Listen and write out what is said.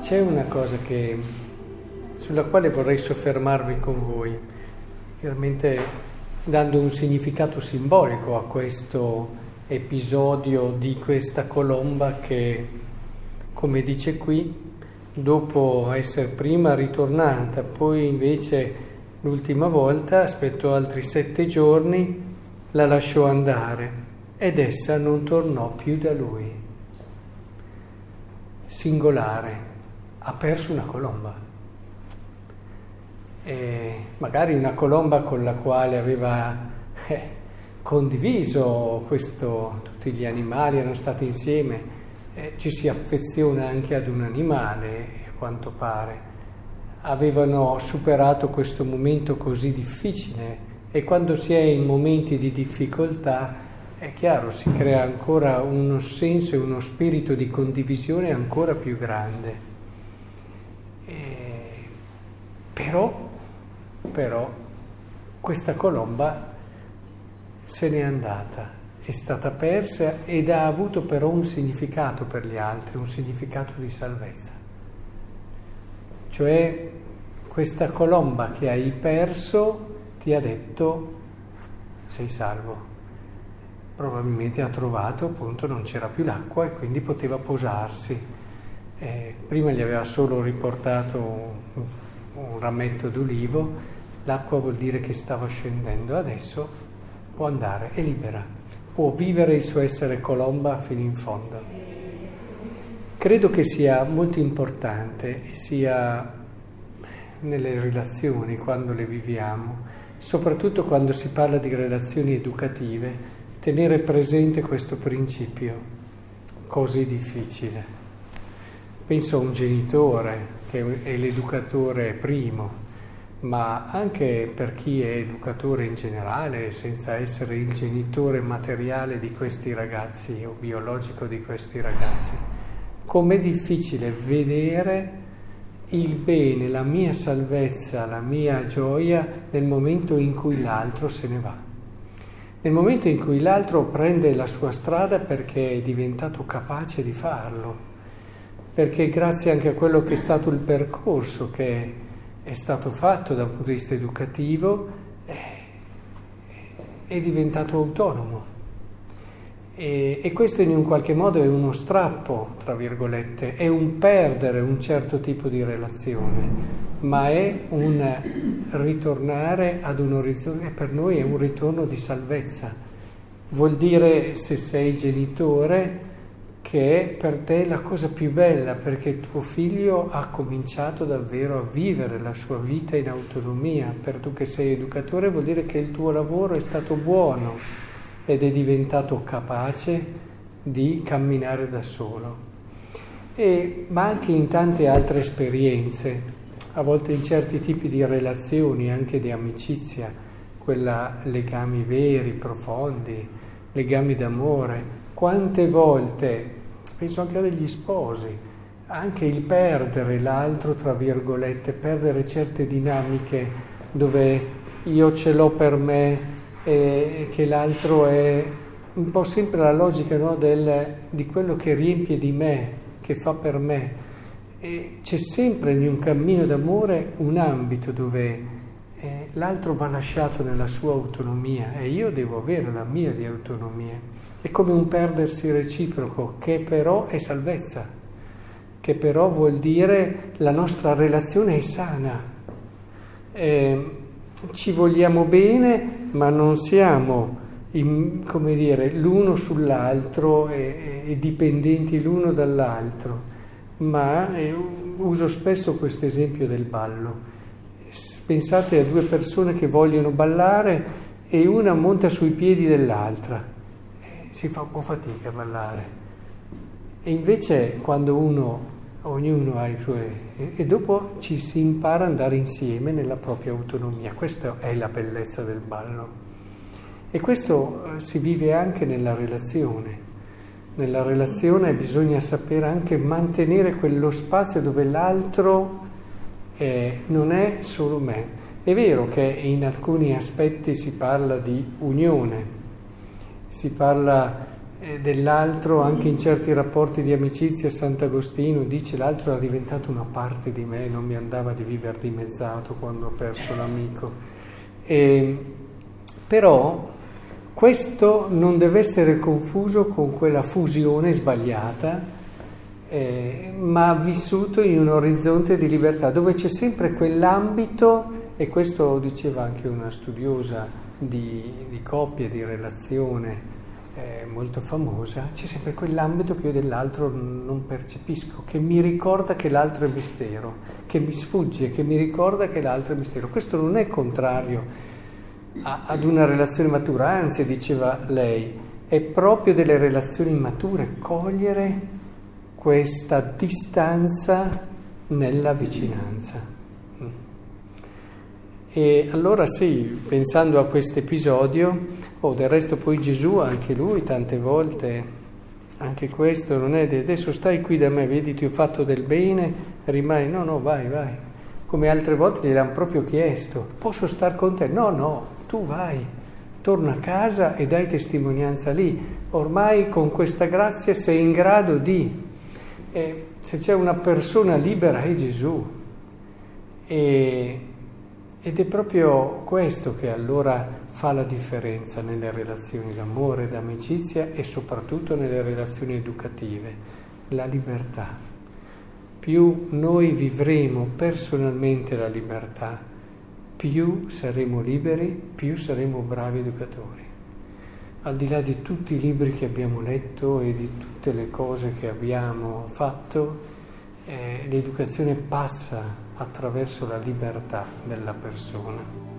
c'è una cosa che, sulla quale vorrei soffermarvi con voi, chiaramente dando un significato simbolico a questo episodio di questa colomba che, come dice qui, dopo essere prima ritornata, poi invece l'ultima volta aspettò altri sette giorni, la lasciò andare ed essa non tornò più da lui. Singolare ha perso una colomba. E magari una colomba con la quale aveva eh, condiviso questo, tutti gli animali erano stati insieme, eh, ci si affeziona anche ad un animale, a quanto pare. Avevano superato questo momento così difficile e quando si è in momenti di difficoltà è chiaro, si crea ancora uno senso e uno spirito di condivisione ancora più grande. Però, però, questa colomba se n'è andata, è stata persa ed ha avuto però un significato per gli altri, un significato di salvezza. Cioè questa colomba che hai perso ti ha detto sei salvo. Probabilmente ha trovato, appunto, non c'era più l'acqua e quindi poteva posarsi. Eh, prima gli aveva solo riportato un rametto d'ulivo, l'acqua vuol dire che stava scendendo, adesso può andare, è libera, può vivere il suo essere colomba fino in fondo. Credo che sia molto importante, sia nelle relazioni, quando le viviamo, soprattutto quando si parla di relazioni educative, tenere presente questo principio così difficile. Penso a un genitore che è l'educatore primo, ma anche per chi è educatore in generale, senza essere il genitore materiale di questi ragazzi o biologico di questi ragazzi, com'è difficile vedere il bene, la mia salvezza, la mia gioia nel momento in cui l'altro se ne va. Nel momento in cui l'altro prende la sua strada perché è diventato capace di farlo, perché grazie anche a quello che è stato il percorso che è stato fatto da un punto di vista educativo, è diventato autonomo. E, e, questo in un qualche modo è uno strappo, tra virgolette, è un perdere un certo tipo di relazione, ma è un ritornare ad un orizzonte, per noi è un ritorno di salvezza. Vuol dire se sei genitore, che per te la cosa più bella perché tuo figlio ha cominciato davvero a vivere la sua vita in autonomia. Per tu che sei educatore vuol dire che il tuo lavoro è stato buono ed è diventato capace di camminare da solo. E, ma anche in tante altre esperienze, a volte in certi tipi di relazioni, anche di amicizia, quella legami veri, profondi, legami d'amore. Quante volte penso anche degli sposi, anche il perdere l'altro, tra virgolette, perdere certe dinamiche dove io ce l'ho per me e che l'altro è un po' sempre la logica no, del, di quello che riempie di me, che fa per me. E c'è sempre in un cammino d'amore un ambito dove eh, l'altro va lasciato nella sua autonomia e io devo avere la mia di autonomia. È come un perdersi reciproco, che però è salvezza, che però vuol dire la nostra relazione è sana. Eh, ci vogliamo bene, ma non siamo, in, come dire, l'uno sull'altro e, e dipendenti l'uno dall'altro, ma eh, uso spesso questo esempio del ballo. Pensate a due persone che vogliono ballare e una monta sui piedi dell'altra si fa un po' fatica a ballare. E invece quando uno, ognuno ha i suoi... e dopo ci si impara ad andare insieme nella propria autonomia. Questa è la bellezza del ballo. E questo eh, si vive anche nella relazione. Nella relazione bisogna sapere anche mantenere quello spazio dove l'altro eh, non è solo me. È vero che in alcuni aspetti si parla di unione, si parla eh, dell'altro, anche in certi rapporti di amicizia, Sant'Agostino dice l'altro era diventato una parte di me, non mi andava di vivere dimezzato quando ho perso l'amico. E, però questo non deve essere confuso con quella fusione sbagliata, eh, ma vissuto in un orizzonte di libertà, dove c'è sempre quell'ambito, e questo diceva anche una studiosa di, di coppia, di relazione, eh, molto famosa, c'è sempre quell'ambito che io dell'altro non percepisco, che mi ricorda che l'altro è mistero, che mi sfugge, che mi ricorda che l'altro è mistero. Questo non è contrario a, ad una relazione matura, anzi diceva lei, è proprio delle relazioni mature cogliere questa distanza nella vicinanza. E allora sì, pensando a questo episodio, oh, del resto poi Gesù, anche lui tante volte, anche questo non è, de, adesso stai qui da me, vedi ti ho fatto del bene, rimani, no, no, vai, vai. Come altre volte gli hanno proprio chiesto, posso star con te? No, no, tu vai, torna a casa e dai testimonianza lì. Ormai con questa grazia sei in grado di... Eh, se c'è una persona libera è Gesù. E, ed è proprio questo che allora fa la differenza nelle relazioni d'amore, d'amicizia e soprattutto nelle relazioni educative, la libertà. Più noi vivremo personalmente la libertà, più saremo liberi, più saremo bravi educatori. Al di là di tutti i libri che abbiamo letto e di tutte le cose che abbiamo fatto, eh, l'educazione passa attraverso la libertà della persona.